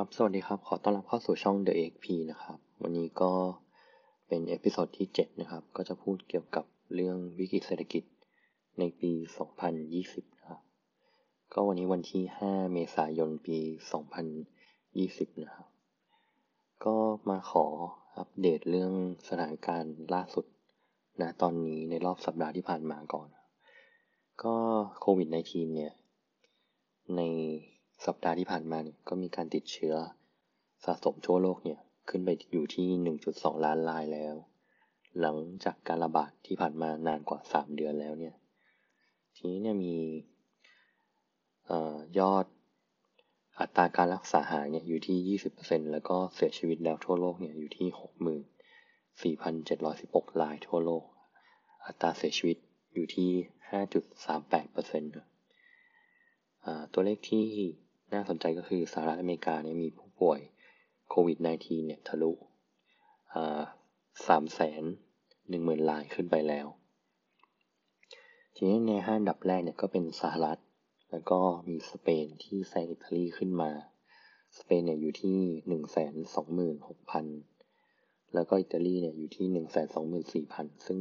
ครับ สวัสดีครับ ขอต้อนรับเข้าสู่ช่อง The XP นะครับ วันนี้ก็เป็น episode ที่ 7 นะครับ ก็จะพูดเกี่ยวกับเรื่องวิกฤตเศรษฐกิจในปี 2020 นะครับ ก็วันนี้วันที่ 5 เมษายน ปี 2020 นะครับ ก็มาขออัปเดตเรื่องสถานการณ์ล่าสุดนะตอนนี้ในรอบสัปดาห์ที่ผ่านมาก่อน ก็โควิด -19 เนี่ย ใน สัปดาห์ที่ผ่านมาเนี่ยก็มีการติดเชื้อสะสมทั่วโลกเนี่ยขึ้นไปอยู่ที่ 1.2 ล้านรายแล้ว หลังจากการระบาดที่ผ่านมานานกว่า 3 เดือนแล้วเนี่ย ทีนี้เนี่ยมียอดอัตราการรักษาหายเนี่ยอยู่ที่ 20%แล้วก็เสียชีวิตแล้วทั่วโลกเนี่ยอยู่ที่ 64,716 รายทั่วโลก อัตราเสียชีวิตอยู่ที่ 5.38%ตัวเลขที่ น่าสนใจก็คือสหรัฐอเมริกาเนี่ยมีผู้ป่วยโควิด -19 เนี่ยทะลุสามแสนหนึ่งหมื่นรายขึ้นไปแล้ว ทีนี้ในห้าดับแรกเนี่ยก็เป็นสหรัฐ แล้วก็มีสเปนที่แซงอิตาลีขึ้นมา สเปนเนี่ยอยู่ที่หนึ่งแสนสองหมื่นหกพันแล้วก็อิตาลีเนี่ยอยู่ที่หนึ่งแสนสองหมื่นสี่พันซึ่ง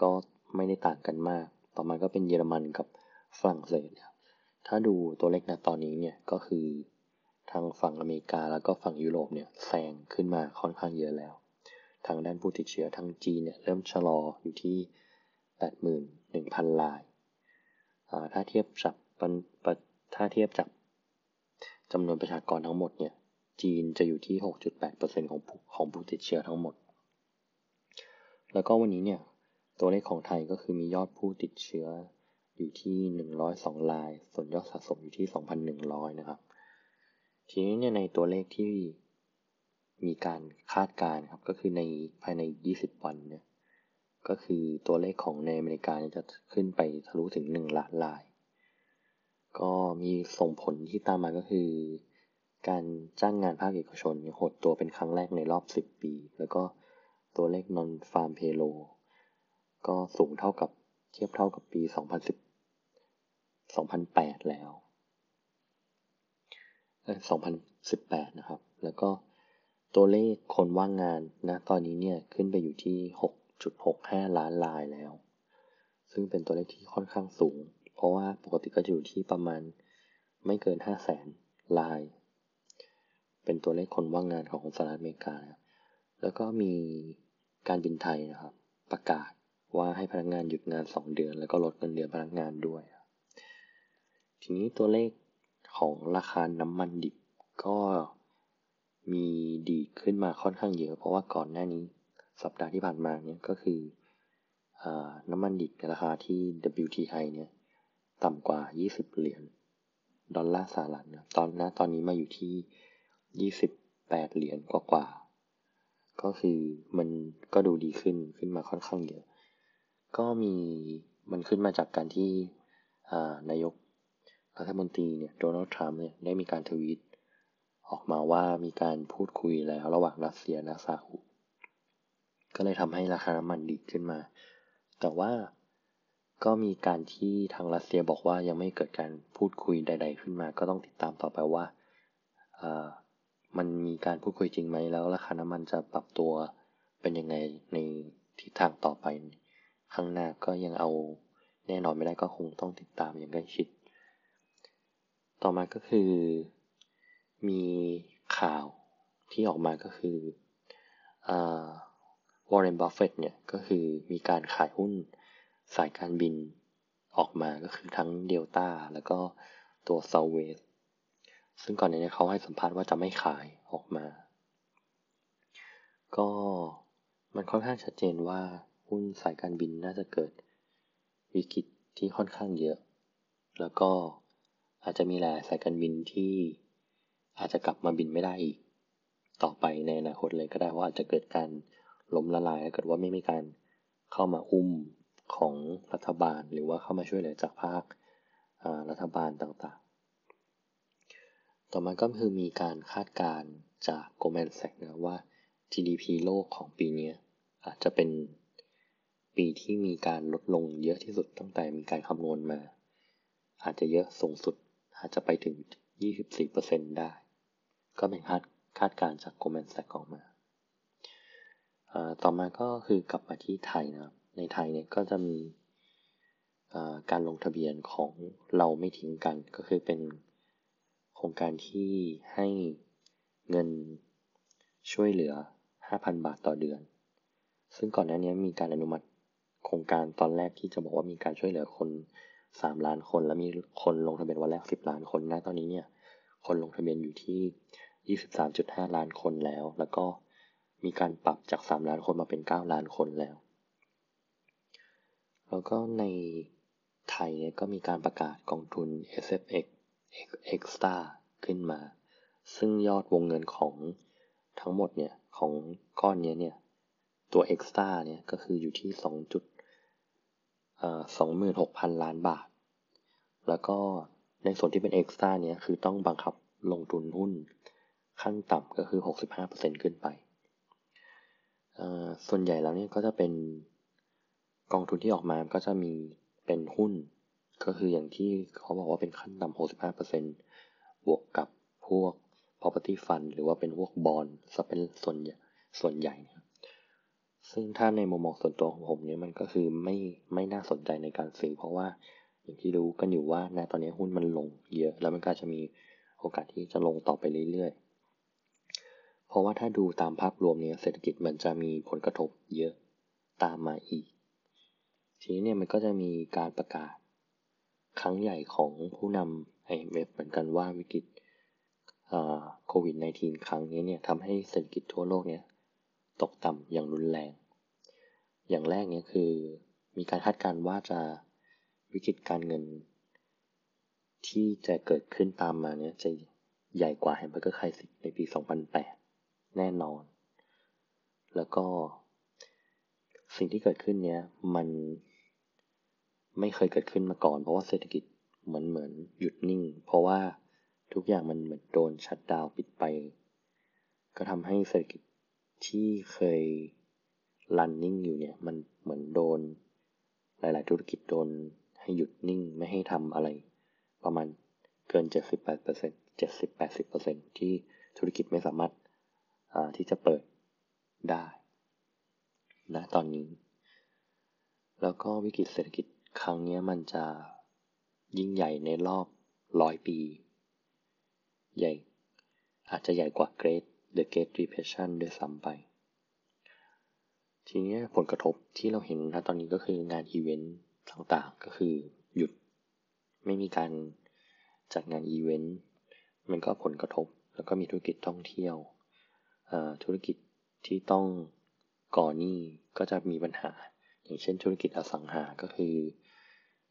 ก็ไม่ได้ต่างกันมาก ต่อมาก็เป็นเยอรมันกับฝรั่งเศส ถ้าดูตัวเลขนะตอนนี้เนี่ยก็คือทางฝั่งอเมริกาแล้วก็ฝั่งยุโรปเนี่ยแซงขึ้นมาค่อนข้างเยอะแล้ว ทางด้านผู้ติดเชื้อทางจีนเนี่ยเริ่มชะลออยู่ที่ 81,000 ราย ถ้าเทียบจากถ้าเทียบจากจำนวนประชากรทั้งหมดเนี่ยจีนจะอยู่ที่ 6.8%ของของผู้ติดเชื้อทั้งหมด แล้วก็วันนี้เนี่ยตัวเลขของไทยก็คือมียอดผู้ติดเชื้อ อยู่ที่102ราย ส่วนยอดสะสมอยู่ที่2,100นะครับ ทีนี้เนี่ยในตัวเลขที่มีการคาดการณ์ครับ ก็คือในภายใน20วันเนี่ยก็คือตัวเลขของในอเมริกาจะขึ้นไปทะลุถึง1ล้านราย ก็มีส่งผลที่ตามมาก็คือ การจ้างงานภาคเอกชนหดตัวเป็นครั้งแรกในรอบ10ปี แล้วก็ตัวเลข non farm payroll ก็สูงเท่ากับเทียบเท่ากับปี2010 2008 แล้วเออ2018 นะครับ แล้วก็ตัวเลขคนว่างงานนะตอนนี้เนี่ยขึ้นไปอยู่ที่ 6.65 ล้านรายแล้ว ซึ่งเป็นตัวเลขที่ค่อนข้างสูง เพราะว่าปกติก็จะอยู่ที่ประมาณไม่เกิน 5 0 0แสนราย เป็นตัวเลขคนว่างงานของสหรัฐอเมริกานะแล้วก็มีการบินไทยนะครับ ประกาศว่าให้พนักงานหยุดงาน 2 เดือน แล้วก็ลดเงินเดือนพนักงานด้วย ทีนี้ตัวเลขของราคาน้ำมันดิบก็มีดีขึ้นมาค่อนข้างเยอะ เพราะว่าก่อนหน้านี้สัปดาห์ที่ผ่านมาเนี่ยก็คืออน้ำมันดิบในราคาที่ WTI เนี่ยต่ำกว่า 20 เหรียญดอลลาร์สหรัฐนะตอนนะตอนนี้มาอยู่ที่ 28 เหรียญกว่าๆก็คือมันก็ดูดีขึ้นขึ้นมาค่อนข้างเยอะ ก็มีมันขึ้นมาจากการที่นายก รัฐมนตรีเนี่ยโดนัลด์ทรัมป์เนี่ยได้มีการทวีตออกมาว่ามีการพูดคุยแล้วระหว่างรัสเซียและซาอุก็เลยทำให้ราคาน้ำมันดีขึ้นมา แต่ว่าก็มีการที่ทางรัสเซียบอกว่ายังไม่เกิดการพูดคุยใด ๆ ขึ้นมา ก็ต้องติดตามต่อไปว่ามันมีการพูดคุยจริงไหมแล้วราคาน้ำมันจะปรับตัวเป็นยังไงในทิศทางต่อไป ข้างหน้าก็ยังเอาแน่นอนไม่ได้ก็คงต้องติดตามอย่างใกล้ชิด ต่อมาก็คือ มีข่าวที่ออกมาก็คือวอร์เรนบัฟเฟตเนี่ยก็คือมีการขายหุ้นสายการบินออกมาก็คือทั้งเดลต้าแล้วก็ตัวเซาเวสซึ่งก่อนหน้านี้เขาให้สัมภาษณ์ว่าจะไม่ขายออกมา ก็มันค่อนข้างชัดเจนว่าหุ้นสายการบินน่าจะเกิดวิกฤตที่ค่อนข้างเยอะ แล้วก็ อาจจะมีหลายสายการบินที่อาจจะกลับมาบินไม่ได้อีก ต่อไปในอนาคตเลยก็ได้ว่าอาจจะเกิดการล้มละลายถ้าเกิดว่าไม่มีการเข้ามาอุ้มของรัฐบาลหรือว่าเข้ามาช่วยเหลือจากภาครัฐบาลต่างๆ ต่อมาก็คือมีการคาดการณ์จาก Goldman Sachs นะว่า GDP โลกของปีนี้อาจจะเป็นปีที่มีการลดลงเยอะที่สุดตั้งแต่มีการคำนวณมา อาจจะเยอะสูงสุด อาจจะไปถึง 24%ได้ ก็เป็นคาดคาดการจาก Goldman Sachs ออกมาต่อมาก็คือกลับมาที่ไทยนะครับ ในไทยเนี่ยก็จะมีการลงทะเบียนของเราไม่ทิ้งกัน ก็คือเป็นโครงการที่ให้เงินช่วยเหลือ 5,000 บาทต่อเดือน ซึ่งก่อนหน้านี้มีการอนุมัติโครงการตอนแรกที่จะบอกว่ามีการช่วยเหลือคน 3ล้านคน แล้วมีคนลงทะเบียนวันแรก10ล้านคนนะตอนนี้เนี่ย คนลงทะเบียนอยู่ที่23.5ล้านคนแล้ว แล้วก็มีการปรับจาก3ล้านคนมาเป็น9ล้านคนแล้ว แล้วก็ในไทยเนี่ยก็มีการประกาศกองทุน SFX Extra ขึ้นมา ซึ่งยอดวงเงินของทั้งหมดเนี่ย ของก้อนนี้เนี่ย ตัว Extra เนี่ย ก็คืออยู่ที่ 26,000ล้านบาท แล้วก็ในส่วนที่เป็น Extra เนี่ยคือต้องบังคับลงทุนหุ้นขั้นต่ำก็คือ 65%ขึ้นไป ส่วนใหญ่แล้วเนี่ยก็จะเป็นกองทุนที่ออกมาก็จะมีเป็นหุ้น ก็คืออย่างที่เขาบอกว่าเป็นขั้นต่ำ 65%บวกกับพวก property fund หรือว่าเป็นพวกบอลจะเป็นส่วนส่วนใหญ่นะ ซึ่งถ้าในมุมมองส่วนตัวของผมเนี่ยมันก็คือไม่ไม่น่าสนใจในการซื้อ เพราะว่าอย่างที่รู้กันอยู่ว่าณตอนนี้หุ้นมันลงเยอะ แล้วมันก็จะมีโอกาสที่จะลงต่อไปเรื่อยๆ เพราะว่าถ้าดูตามภาพรวมเนี่ยเศรษฐกิจมันจะมีผลกระทบเยอะตามมาอีก ทีนี้เนี่ยมันก็จะมีการประกาศ ครั้งใหญ่ของผู้นำ IMF เหมือนกันว่าวิกฤตโควิด -19 ครั้งนี้เนี่ยทำให้เศรษฐกิจทั่วโลกเนี่ยตกต่ำอย่างรุนแรง อย่างแรกเนี่ยคือ มีการคาดการณ์ว่าจะวิกฤตการเงิน ที่จะเกิดขึ้นตามมาเนี่ยจะใหญ่กว่า Hamburger Crisis ในปี 2008 แน่นอน แล้วก็สิ่งที่เกิดขึ้นเนี้ยมันไม่เคยเกิดขึ้นมาก่อน เพราะว่าเศรษฐกิจเหมือนเหมือนหยุดนิ่ง เพราะว่าทุกอย่างมันเหมือนโดน shutdown ปิดไป ก็ทำให้เศรษฐกิจที่เคย running อยู่เนี่ย มันเหมือนโดน หลาย ๆ ธุรกิจโดนให้หยุดนิ่งไม่ให้ทำอะไร ประมาณเกิน 78% 70-80%ที่ธุรกิจไม่สามารถที่จะเปิดได้นะตอนนี้ แล้วก็วิกฤตเศรษฐกิจครั้งนี้มันจะยิ่งใหญ่ในรอบร้อยปี ใหญ่ อาจจะใหญ่กว่า Great The Great Depression ด้วยซ้ำไป ทีนี้ผลกระทบที่เราเห็นนะตอนนี้ก็คืองานอีเวนต์ต่างๆ ก็คือหยุด ไม่มีการจัดงานอีเวนต์มันก็ผลกระทบ แล้วก็มีธุรกิจท่องเที่ยวธุรกิจที่ต้องก่อหนี้ก็จะมีปัญหา อย่างเช่นธุรกิจอสังหาก็คือ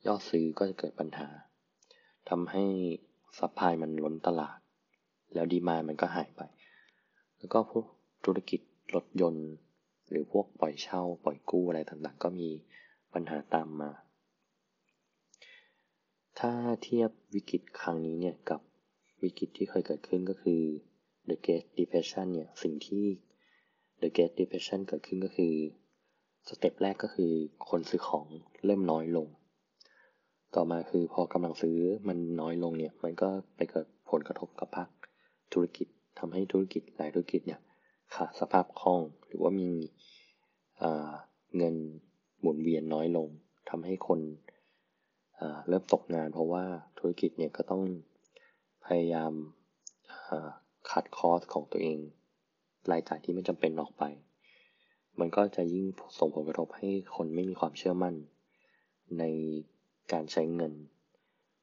ยอดซื้อก็จะเกิดปัญหาทำให้ supply มันล้นตลาด แล้ว demand มันก็หายไป แล้วก็พวกธุรกิจรถยนต์ หรือพวกปล่อยเช่าปล่อยกู้อะไรต่างๆ ก็มีปัญหาตามมา ถ้าเทียบวิกฤตครั้งนี้เนี่ยกับวิกฤตที่เคยเกิดขึ้นก็คือ The Great Depression เนี่ยสิ่งที่ The Great Depression เกิดขึ้นก็คือสเต็ปแรกก็คือคนซื้อของเริ่มน้อยลง ต่อมาคือพอกำลังซื้อมันน้อยลงเนี่ยมันก็ไปเกิดผลกระทบกับภาคธุรกิจทำให้ธุรกิจหลายธุรกิจเนี่ย ขาดสภาพคล่อง หรือว่ามีเงินหมุนเวียนน้อยลงทำให้คนเริ่มตกงาน เพราะว่าธุรกิจเนี่ยก็ต้องพยายามคัดคอสของตัวเอง รายจ่ายที่ไม่จำเป็นออกไป มันก็จะยิ่งส่งผลกระทบให้คนไม่มีความเชื่อมั่น ในการใช้เงิน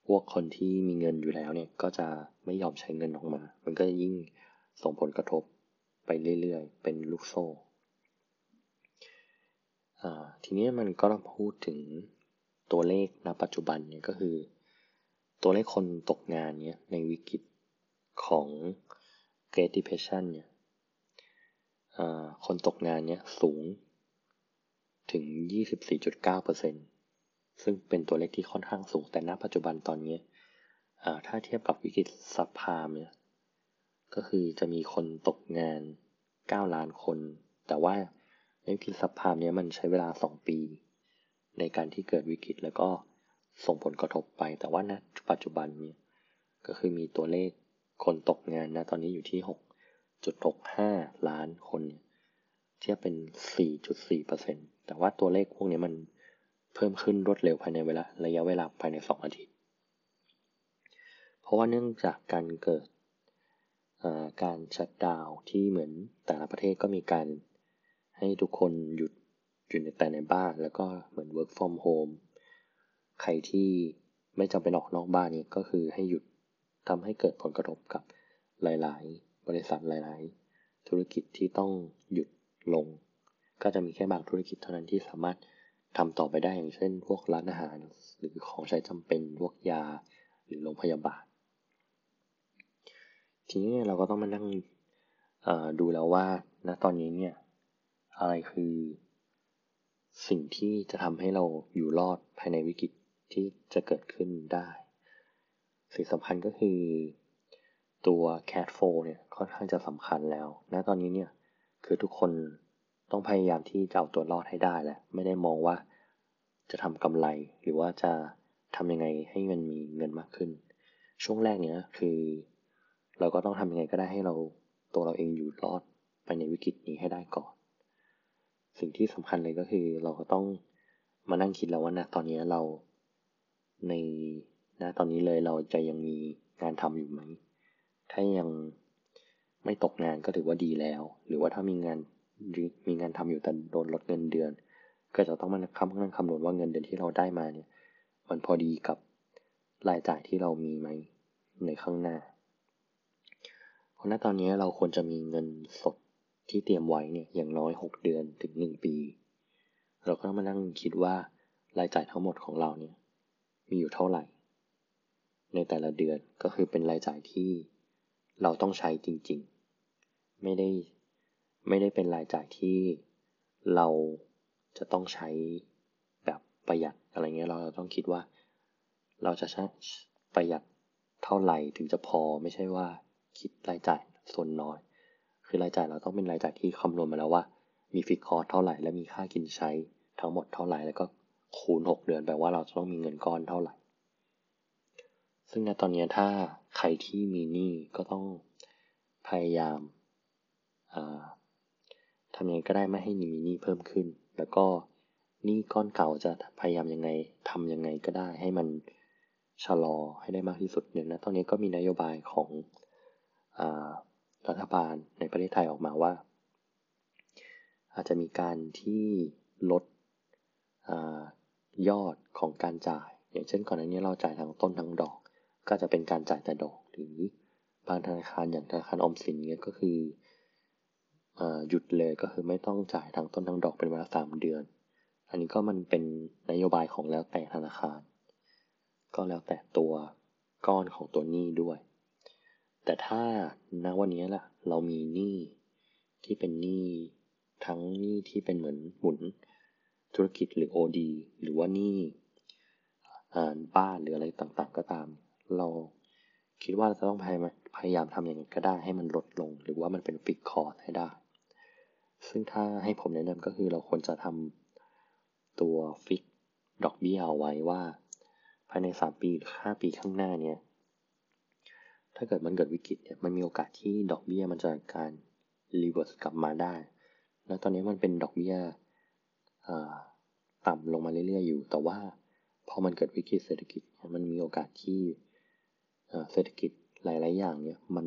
พวกคนที่มีเงินอยู่แล้วเนี่ยก็จะไม่ยอมใช้เงินออกมา มันก็ยิ่งส่งผลกระทบ ไปเรื่อยๆ เป็นลูกโซ่ ทีนี้มันก็ต้องพูดถึงตัวเลขณปัจจุบันเนี่ยก็คือ ตัวเลขคนตกงานเนี่ยในวิกฤตของ Great Depression เนี่ยคนตกงานเนี่ยสูงถึง 24.9%ซึ่งเป็นตัวเลขที่ค่อนข้างสูงแต่ณปัจจุบันตอนนี้ถ้าเทียบกับวิกฤตซับพามเนี่ย ก็คือจะมีคนตกงาน 9 ล้านคน แต่ว่าวิกฤตซับพามเนี่ยมันใช้เวลา 2 ปี ในการที่เกิดวิกฤตแล้วก็ส่งผลกระทบไป แต่ว่าณปัจจุบันนี้ก็คือมีตัวเลขคนตกงานนะตอนนี้อยู่ที่หกจุดหกห้าล้านคนเนี่ยทียบเป็นสี่จุดสี่เปอร์เซ็นแต่ว่าตัวเลขพวกนี้มันเพิ่มขึ้นรวดเร็วภายในเวลาระยะเวลาภายในสองอาทิตย์ เพราะว่าเนื่องจากการเกิด การชัดดาวที่เหมือนแต่ละประเทศก็มีการให้ทุกคนหยุดอยู่ในแต่ในบ้านแล้วก็เหมือน work from home ใครที่ไม่จำเป็นออกนอกบ้านนี้ก็คือให้หยุดทำให้เกิดผลกระทบกับหลาย ๆ บริษัทหลาย ๆ ธุรกิจที่ต้องหยุดลง ก็จะมีแค่บางธุรกิจเท่านั้นที่สามารถทำต่อไปได้อย่างเช่น พวกร้านอาหาร หรือของใช้จำเป็นพวกยาหรือโรงพยาบาล ทีนี้เราก็ต้องมานั่งดูแล้วว่าณตอนนี้เนี่ย อะไรคือ สิ่งที่จะทำให้เราอยู่รอดภายในวิกฤตที่จะเกิดขึ้นได้ สิ่งสำคัญก็คือตัว cat f o เนี่ยค่อนข้างจะสำคัญแล้วณตอนนี้เนี่ยคือทุกคนต้องพยายามที่จะเอาตัวรอดให้ได้แหละ ไม่ได้มองว่าจะทำกำไรหรือว่าจะทำยังไงให้มันมีเงินมากขึ้น ช่วงแรกเนี้ยคือ เราก็ต้องทำยังไงก็ได้ให้เราตัวเราเองอยู่รอดไปในวิกฤตนี้ให้ได้ก่อน สิ่งที่สำคัญเลยก็คือเราก็ต้องมานั่งคิดแล้วว่านะตอนนี้เราในนะตอนนี้เลยเราจะยังมีงานทำอยู่ไหม ถ้ายังไม่ตกงานก็ถือว่าดีแล้ว หรือว่าถ้ามีงานมีงานทำอยู่แต่โดนลดเงินเดือน ก็จะต้องมาคำนั่งคำนวณว่าเงินเดือนที่เราได้มาเนี่ย มันพอดีกับรายจ่ายที่เรามีไหมในข้างหน้า เพราะณตอนนี้เราควรจะมีเงินสดที่เตรียมไว้เนี่ยอย่างน้อย 6 เดือนถึง 1 ปี เราก็ต้องมานั่งคิดว่ารายจ่ายทั้งหมดของเราเนี่ยมีอยู่เท่าไหร่ ในแต่ละเดือนก็คือเป็นรายจ่ายที่เราต้องใช้จริงๆ ไม่ได้ไม่ได้เป็นรายจ่ายที่เราจะต้องใช้แบบประหยัดอะไรเงี้ยเราต้องคิดว่า เราจะใช้ประหยัดเท่าไหร่ถึงจะพอไม่ใช่ว่า คิดรายจ่ายส่วนน้อย คือรายจ่ายเราต้องเป็นรายจ่ายที่คำนวณมาแล้วว่า มีฟิกคอร์สเท่าไหร่และมีค่ากินใช้ทั้งหมดเท่าไหร่แล้วก็คูณ 6 เดือนแปลว่าเราจะต้องมีเงินก้อนเท่าไหร่ ซึ่งในตอนนี้ถ้าใครที่มีหนี้ก็ต้องพยายามทำยังไงก็ได้ไม่ให้มีหนี้เพิ่มขึ้น แล้วก็หนี้ก้อนเก่าจะพยายามยังไงทำยังไงก็ได้ให้มันชะลอให้ได้มากที่สุดเนี่ยนะตอนนี้ก็มีนโยบายของ รัฐบาลในประเทศไทยออกมาว่า อาจจะมีการที่ลดอยอดของการจ่าย อย่างเช่นก่อนหน้านี้เราจ่ายทั้งต้นทั้งดอก ก็จะเป็นการจ่ายแต่ดอกหรือบางธนาคารอย่างธนาคารอมสินเนี่ยก็คืออหยุดเลยก็คือไม่ต้องจ่ายทั้งต้นทั้งดอกเป็นเวลาสามเดือน อันนี้ก็มันเป็นนโยบายของแล้วแต่ธนาคาร ก็แล้วแต่ตัวก้อนของตัวหนี้ด้วย แต่ถ้าณวันนี้ล่ะ เรามีหนี้ที่เป็นหนี้ทั้งหนี้ที่เป็นเหมือนหมุนธุรกิจหรือ OD หรือว่าหนี้บ้านหรืออะไรต่างๆ ก็ตาม เราคิดว่าเราจะต้องพยายามพยายามทำอย่างไรก็ได้ให้มันลดลง หรือว่ามันเป็นฟิกคอร์สให้ได้ ซึ่งถ้าให้ผมแนะนำก็คือเราควรจะทำตัว fix ดอกเบี้ยเอาไว้ว่า ภายใน 3 ปีหรือ5ปีข้างหน้าเนี่ย ถ้าเกิดมันเกิดวิกฤตเนี่ยมันมีโอกาสที่ดอกเบี้ยมันจะการ reverse กลับมาได้ แล้วตอนนี้มันเป็นดอกเบี้ยต่ำลงมาเรื่อยๆอยู่ แต่ว่าพอมันเกิดวิกฤตเศรษฐกิจ มันมีโอกาสที่เศรษฐกิจหลาย ๆ อย่างเนี่ยมัน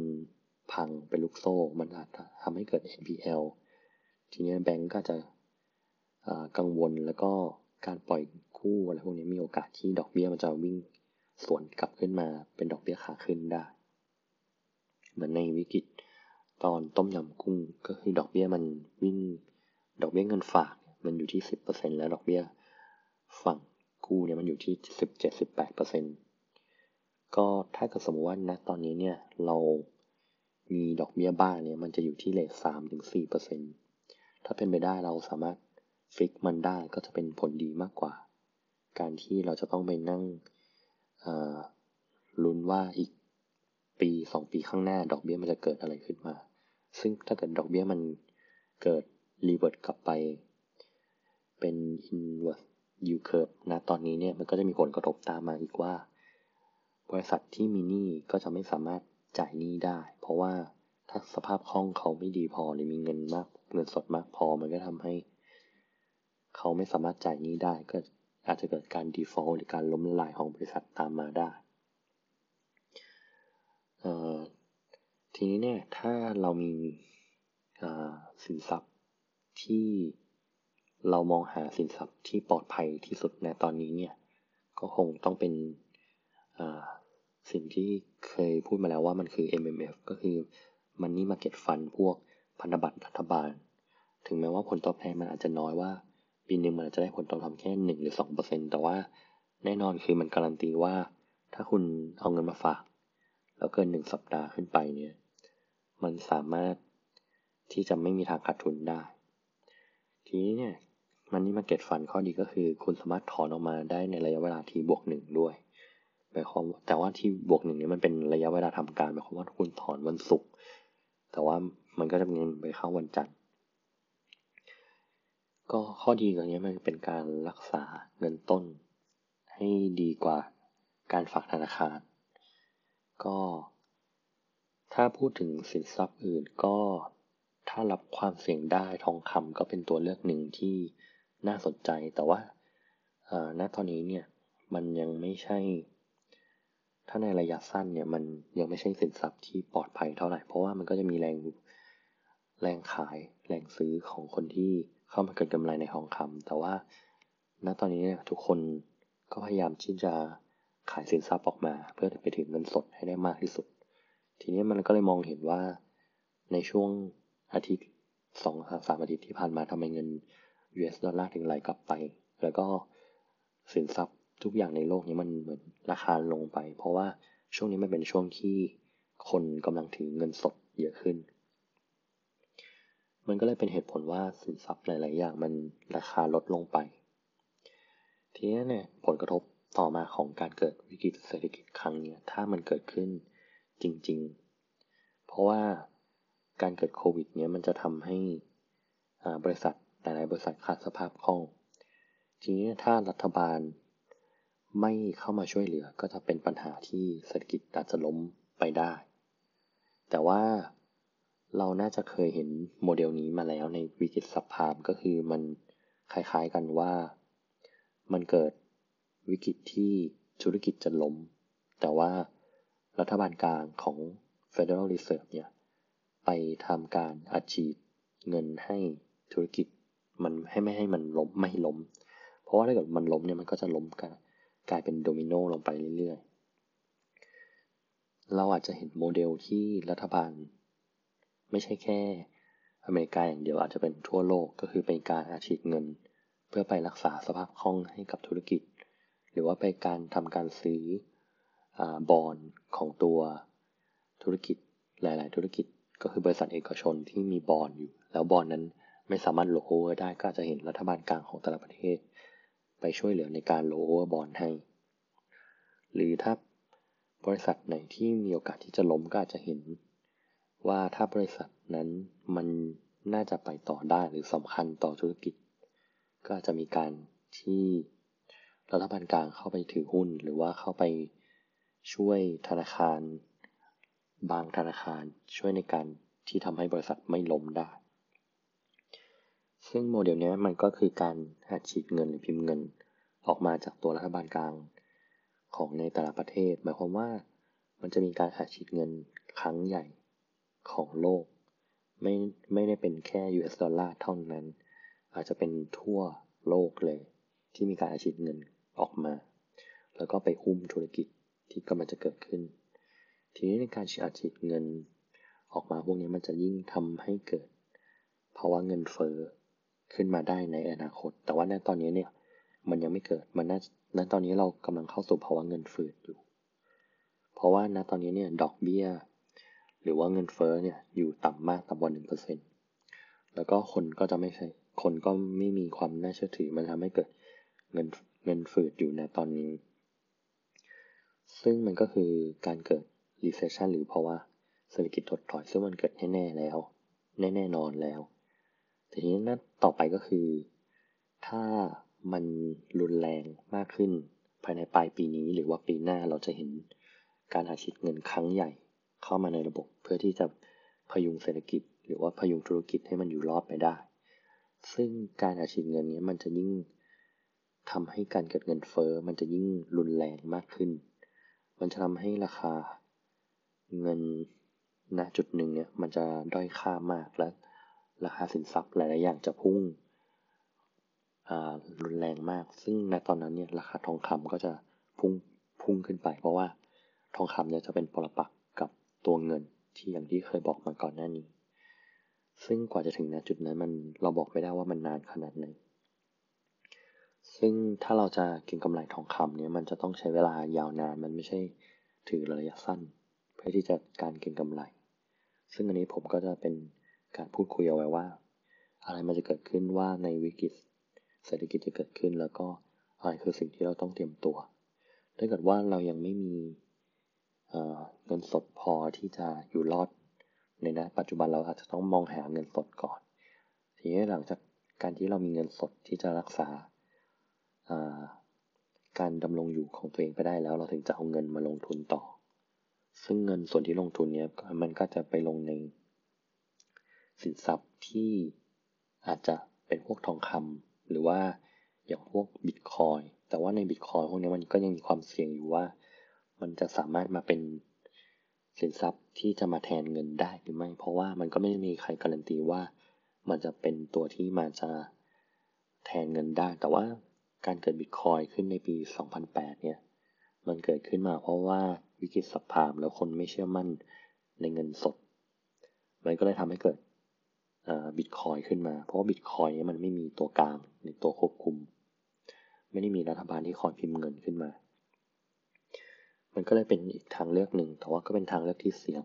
พังเป็นลูกโซ่ มันอาจจะทำให้เกิด NPL ทีนี้แบงก์ก็จะกังวลแล้วก็การปล่อยกู้อะไรพวกนี้มีโอกาสที่ดอกเบี้ยมันจะวิ่งสวนกลับขึ้นมาเป็นดอกเบี้ยขาขึ้นได้ เหมือนในวิกฤตตอนต้มยำกุ้งก็คือดอกเบี้ยมันวิ่ง ดอกเบี้ยเงินฝากมันอยู่ที่สิบเปอร์เซ็นแล้วดอกเบี้ยฝั่งกู้เนี่ยมันอยู่ที่สิบเจ็ดสิบแปดเปอร์เซ็นก็ถ้าเกิดสมมติว่านะตอนนี้เนี่ยเรามีดอกเบี้ยบ้านเนี่ยมันจะอยู่ที่เลทสามถึงสี่เปอร์เซ็นถ้าเป็นไปได้เราสามารถฟิกมันได้ก็จะเป็นผลดีมากกว่า การที่เราจะต้องไปนั่งลุ้นว่าอีก ปีสองปีข้างหน้า ดอกเบี้ยมันจะเกิดอะไรขึ้นมา ซึ่งถ้าเกิดดอกเบี้ยมันเกิด revert กลับไป เป็น inverse yield curve นะตอนนี้เนี่ยมันก็จะมีผลกระทบตามมาอีกว่า บริษัทที่มีหนี้ก็จะไม่สามารถจ่ายหนี้ได้ เพราะว่าถ้าสภาพคล่องเขาไม่ดีพอหรือมีเงินมาก เงินสดมากพอมันก็ทำให้ เขาไม่สามารถจ่ายหนี้ได้ก็อาจจะเกิดการ default หรือการล้มละลายของบริษัทตามมาได้ ทีนี้เนี่ยถ้าเรามีสินทรัพย์ที่เรามองหาสินทรัพย์ที่ปลอดภัยที่สุดในตอนนี้เนี่ย ก็คงต้องเป็นสิ่งที่เคยพูดมาแล้วว่ามันคือ MMF ก็คือ Money Market Fund พวกพันธบัตรรัฐบาล ถึงแม้ว่าผลตอบแทนมันอาจจะน้อยว่า ปีหนึ่งมันอาจจะได้ผลตอบแทนแค่หนึ่งหรือสองเปอร์เซ็นแต่ว่าแน่นอนคือมันการันตีว่า ถ้าคุณเอาเงินมาฝาก แล้วเกินหนึ่งสัปดาห์ขึ้นไปเนี่ย มันสามารถที่จะไม่มีทางขาดทุนได้ ทีนี้เนี่ยมันนี่มาเก็ตฟันข้อดีก็คือ คุณสามารถถอนออกมาได้ในระยะเวลาที่บวกหนึ่งด้วยหมายความแต่ว่าที่บวกหนึ่งนี้มันเป็นระยะเวลาทำการหมายความว่าคุณถอนวันศุกร์แต่ว่ามันก็จะเงินไปเข้าวันจันทร์ก็ข้อดีตรงนี้มันเป็นการรักษาเงินต้น ให้ดีกว่าการฝากธนาคาร ก็ ถ้าพูดถึงสินทรัพย์อื่นก็ ถ้ารับความเสี่ยงได้ทองคำก็เป็นตัวเลือกหนึ่งที่น่าสนใจ แต่ว่าณตอนนี้เนี่ยมันยังไม่ใช่ ถ้าในระยะสั้นเนี่ยมันยังไม่ใช่สินทรัพย์ที่ปลอดภัยเท่าไหร่ เพราะว่ามันก็จะมีแรงแรงขายแรงซื้อของคนที่เข้ามาเกิดกำไรในทองคำแต่ว่าณตอนนี้เนี่ยทุกคนก็พยายามที่จะ ขายสินทรัพย์ออกมา เพื่อไปถึงเงินสดให้ได้มากที่สุด ทีนี้มันก็เลยมองเห็นว่าในช่วงอาทิตย์สองสามอาทิตย์ที่ผ่านมาทำไมเงิน US ดอลลาร์ถึงไหลกลับไป แล้วก็สินทรัพย์ทุกอย่างในโลกนี้มันเหมือนราคาลงไป เพราะว่าช่วงนี้มันเป็นช่วงที่คนกำลังถือเงินสดเยอะขึ้น มันก็เลยเป็นเหตุผลว่าสินทรัพย์หลาย ๆ อย่างมันราคาลดลงไป ทีนี้เนี่ยผลกระทบ ต่อมาของการเกิดวิกฤตเศรษฐกิจครั้งนี้ถ้ามันเกิดขึ้นจริง ๆ เพราะว่าการเกิดโควิดเนี้ยมันจะทำให้บริษัทหลายๆบริษัทขาดสภาพคล่อง ทีนี้ถ้ารัฐบาลไม่เข้ามาช่วยเหลือก็จะเป็นปัญหาที่เศรษฐกิจอาจจะล้มไปได้ แต่ว่าเราน่าจะเคยเห็นโมเดลนี้มาแล้วในวิกฤตสัพพามก็คือมันคล้ายๆกันว่า มันเกิด วิกฤตที่ธุรกิจจะล้ม แต่ว่ารัฐบาลกลางของ Federal Reserve เนี่ย ไปทำการอัดฉีดเงินให้ธุรกิจมันให้ไม่ให้มันล้มไม่ล้ม เพราะว่าถ้าเกิดมันล้มเนี่ยมันก็จะล้มกันกลายเป็นโดมิโนลงไปเรื่อยๆ เราอาจจะเห็นโมเดลที่รัฐบาล ไม่ใช่แค่อเมริกาอย่างเดียวอาจจะเป็นทั่วโลกก็คือเป็นการอาชีดเงิน เพื่อไปรักษาสภาพคล่องให้กับธุรกิจ หรือว่าไปการทำการซื้อบอลของตัวธุรกิจหลาย ๆ ธุรกิจก็คือบริษัทเอกชนที่มีบอลอยู่ แล้วบอลนั้นไม่สามารถโลโอเวอร์ได้ก็จะเห็นรัฐบาลกลางของแต่ละประเทศ ไปช่วยเหลือในการ roll over bond ให้ หรือถ้าบริษัทไหนที่มีโอกาสที่จะล้มก็อาจจะเห็น ว่าถ้าบริษัทนั้นมันน่าจะไปต่อได้หรือสำคัญต่อธุรกิจ ก็อาจจะมีการที่ รัฐบาลกลางเข้าไปถือหุ้น หรือว่าเข้าไปช่วยธนาคาร บางธนาคารช่วยในการที่ทำให้บริษัทไม่ล้มได้ ซึ่งโมเดลนี้มันก็คือการหัดฉีดเงินหรือพิมพ์เงิน ออกมาจากตัวรัฐบาลกลางของในแต่ละประเทศ หมายความว่ามันจะมีการหัดฉีดเงินครั้งใหญ่ของโลก ไม่ไม่ได้เป็นแค่ US ดอลลาร์เท่านั้น อาจจะเป็นทั่วโลกเลย ที่มีการอัดฉีดเงิน ออกมา แล้วก็ไปหุ้มธุรกิจที่กำลังจะเกิดขึ้น ทีนี้ในการฉีดฉีดเงินออกมาพวกนี้มันจะยิ่งทำให้เกิดภาวะเงินเฟ้อขึ้นมาได้ในอนาคต แต่ว่าในตอนนี้เนี่ยมันยังไม่เกิด มันน่าณตอนนี้เรากำลังเข้าสู่ภาวะเงินฝืดอยู่ เพราะว่าณตอนนี้เนี่ยดอกเบี้ย หรือว่าเงินเฟ้อเนี่ยอยู่ต่ำมากต่ำกว่าหนึ่งเปอร์เซ็นต์แล้วก็คนก็จะไม่ใช่ คนก็ไม่มีความน่าเชื่อถือ มันทำให้เกิดเงิน เงินฝืดอยู่ในตอนนี้ ซึ่งมันก็คือการเกิด recession หรือเพราะว่าเศรษฐกิจถดถอยซึ่งมันเกิดแน่ๆแล้ว แน่ๆนอนแล้ว ทีนี้นัต่อไปก็คือ ถ้ามันรุนแรงมากขึ้น ภายในปลายปีนี้หรือว่าปีหน้าเราจะเห็นการอาชิดเงินครั้งใหญ่เข้ามาในระบบเพื่อที่จะพยุงเศรษฐกิจ หรือว่าพยุงธุรกิจให้มันอยู่รอดไปได้ ซึ่งการอาชีพเงินนี้มันจะยิ่ง ทำให้การเกิดเงินเฟ้อมันจะยิ่งรุนแรงมากขึ้น มันจะทำให้ราคาเงินณจุดหนึ่งเนี่ยมันจะด้อยค่ามากและราคาสินทรัพย์หลาย ๆ อย่างจะพุ่งรุนแรงมาก ซึ่งในตอนนั้นเนี่ยราคาทองคำก็จะพุ่งพุ่งขึ้นไป เพราะว่าทองคำเนี่ยจะเป็นปรปักษ์กับตัวเงินที่อย่างที่เคยบอกมาก่อนหน้านี้ ซึ่งกว่าจะถึงณจุดนั้นมันเราบอกไม่ได้ว่ามันนานขนาดไหน ซึ่งถ้าเราจะเก็งกำไรทองคำเนี่ยมันจะต้องใช้เวลายาวนานมันไม่ใช่ถือระยะสั้น เพื่อที่จะการเก็งกำไร ซึ่งอันนี้ผมก็จะเป็นการพูดคุยเอาไว้ว่า อะไรมันจะเกิดขึ้นว่าในวิกฤตเศรษฐกิจจะเกิดขึ้นแล้วก็อะไรคือสิ่งที่เราต้องเตรียมตัว ถ้าเกิดว่าเรายังไม่มีเงินสดพอที่จะอยู่รอดในนะปัจจุบันเราอาจจะต้องมองหาเงินสดก่อน ทีนี้หลังจากการที่เรามีเงินสดที่จะรักษา การดำรงอยู่ของตัวเองไปได้แล้ว เราถึงจะเอาเงินมาลงทุนต่อ ซึ่งเงินส่วนที่ลงทุนเนี้ยมันก็จะไปลงในสินทรัพย์ที่อาจจะเป็นพวกทองคำหรือว่าอย่างพวกบิตคอยแต่ว่าในบิตคอยพวกนี้มันก็ยังมีความเสี่ยงอยู่ว่า มันจะสามารถมาเป็นสินทรัพย์ที่จะมาแทนเงินได้หรือไม่ เพราะว่ามันก็ไม่มีใครการันตีว่า มันจะเป็นตัวที่มาจะแทนเงินได้ แต่ว่า การเกิดบิตคอยขึ้นในปี 2008 เนี่ย มันเกิดขึ้นมาเพราะว่าวิกฤตสัพพามแล้วคนไม่เชื่อมั่นในเงินสด มันก็เลยทำให้เกิดบิตคอยขึ้นมา เพราะว่าบิตคอยนี้มันไม่มีตัวกลางในตัวควบคุม ไม่ได้มีรัฐบาลที่คอยพิมพ์เงินขึ้นมา มันก็เลยเป็นอีกทางเลือกหนึ่ง แต่ว่าก็เป็นทางเลือกที่เสี่ยง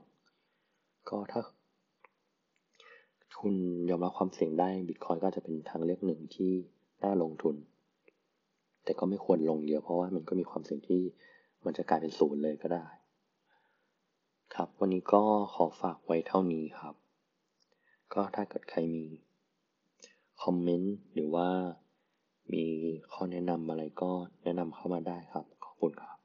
ก็ถ้าคุณยอมรับความเสี่ยงได้บิตคอยก็จะเป็นทางเลือกหนึ่งที่น่าลงทุน แต่ก็ไม่ควรลงเยอะเพราะว่ามันก็มีความเสี่ยงที่มันจะกลายเป็นศูนย์เลยก็ได้ ครับ วันนี้ก็ขอฝากไว้เท่านี้ครับ ก็ถ้าเกิดใครมีคอมเมนต์หรือว่ามีข้อแนะนำอะไรก็แนะนำเข้ามาได้ครับ ขอบคุณครับ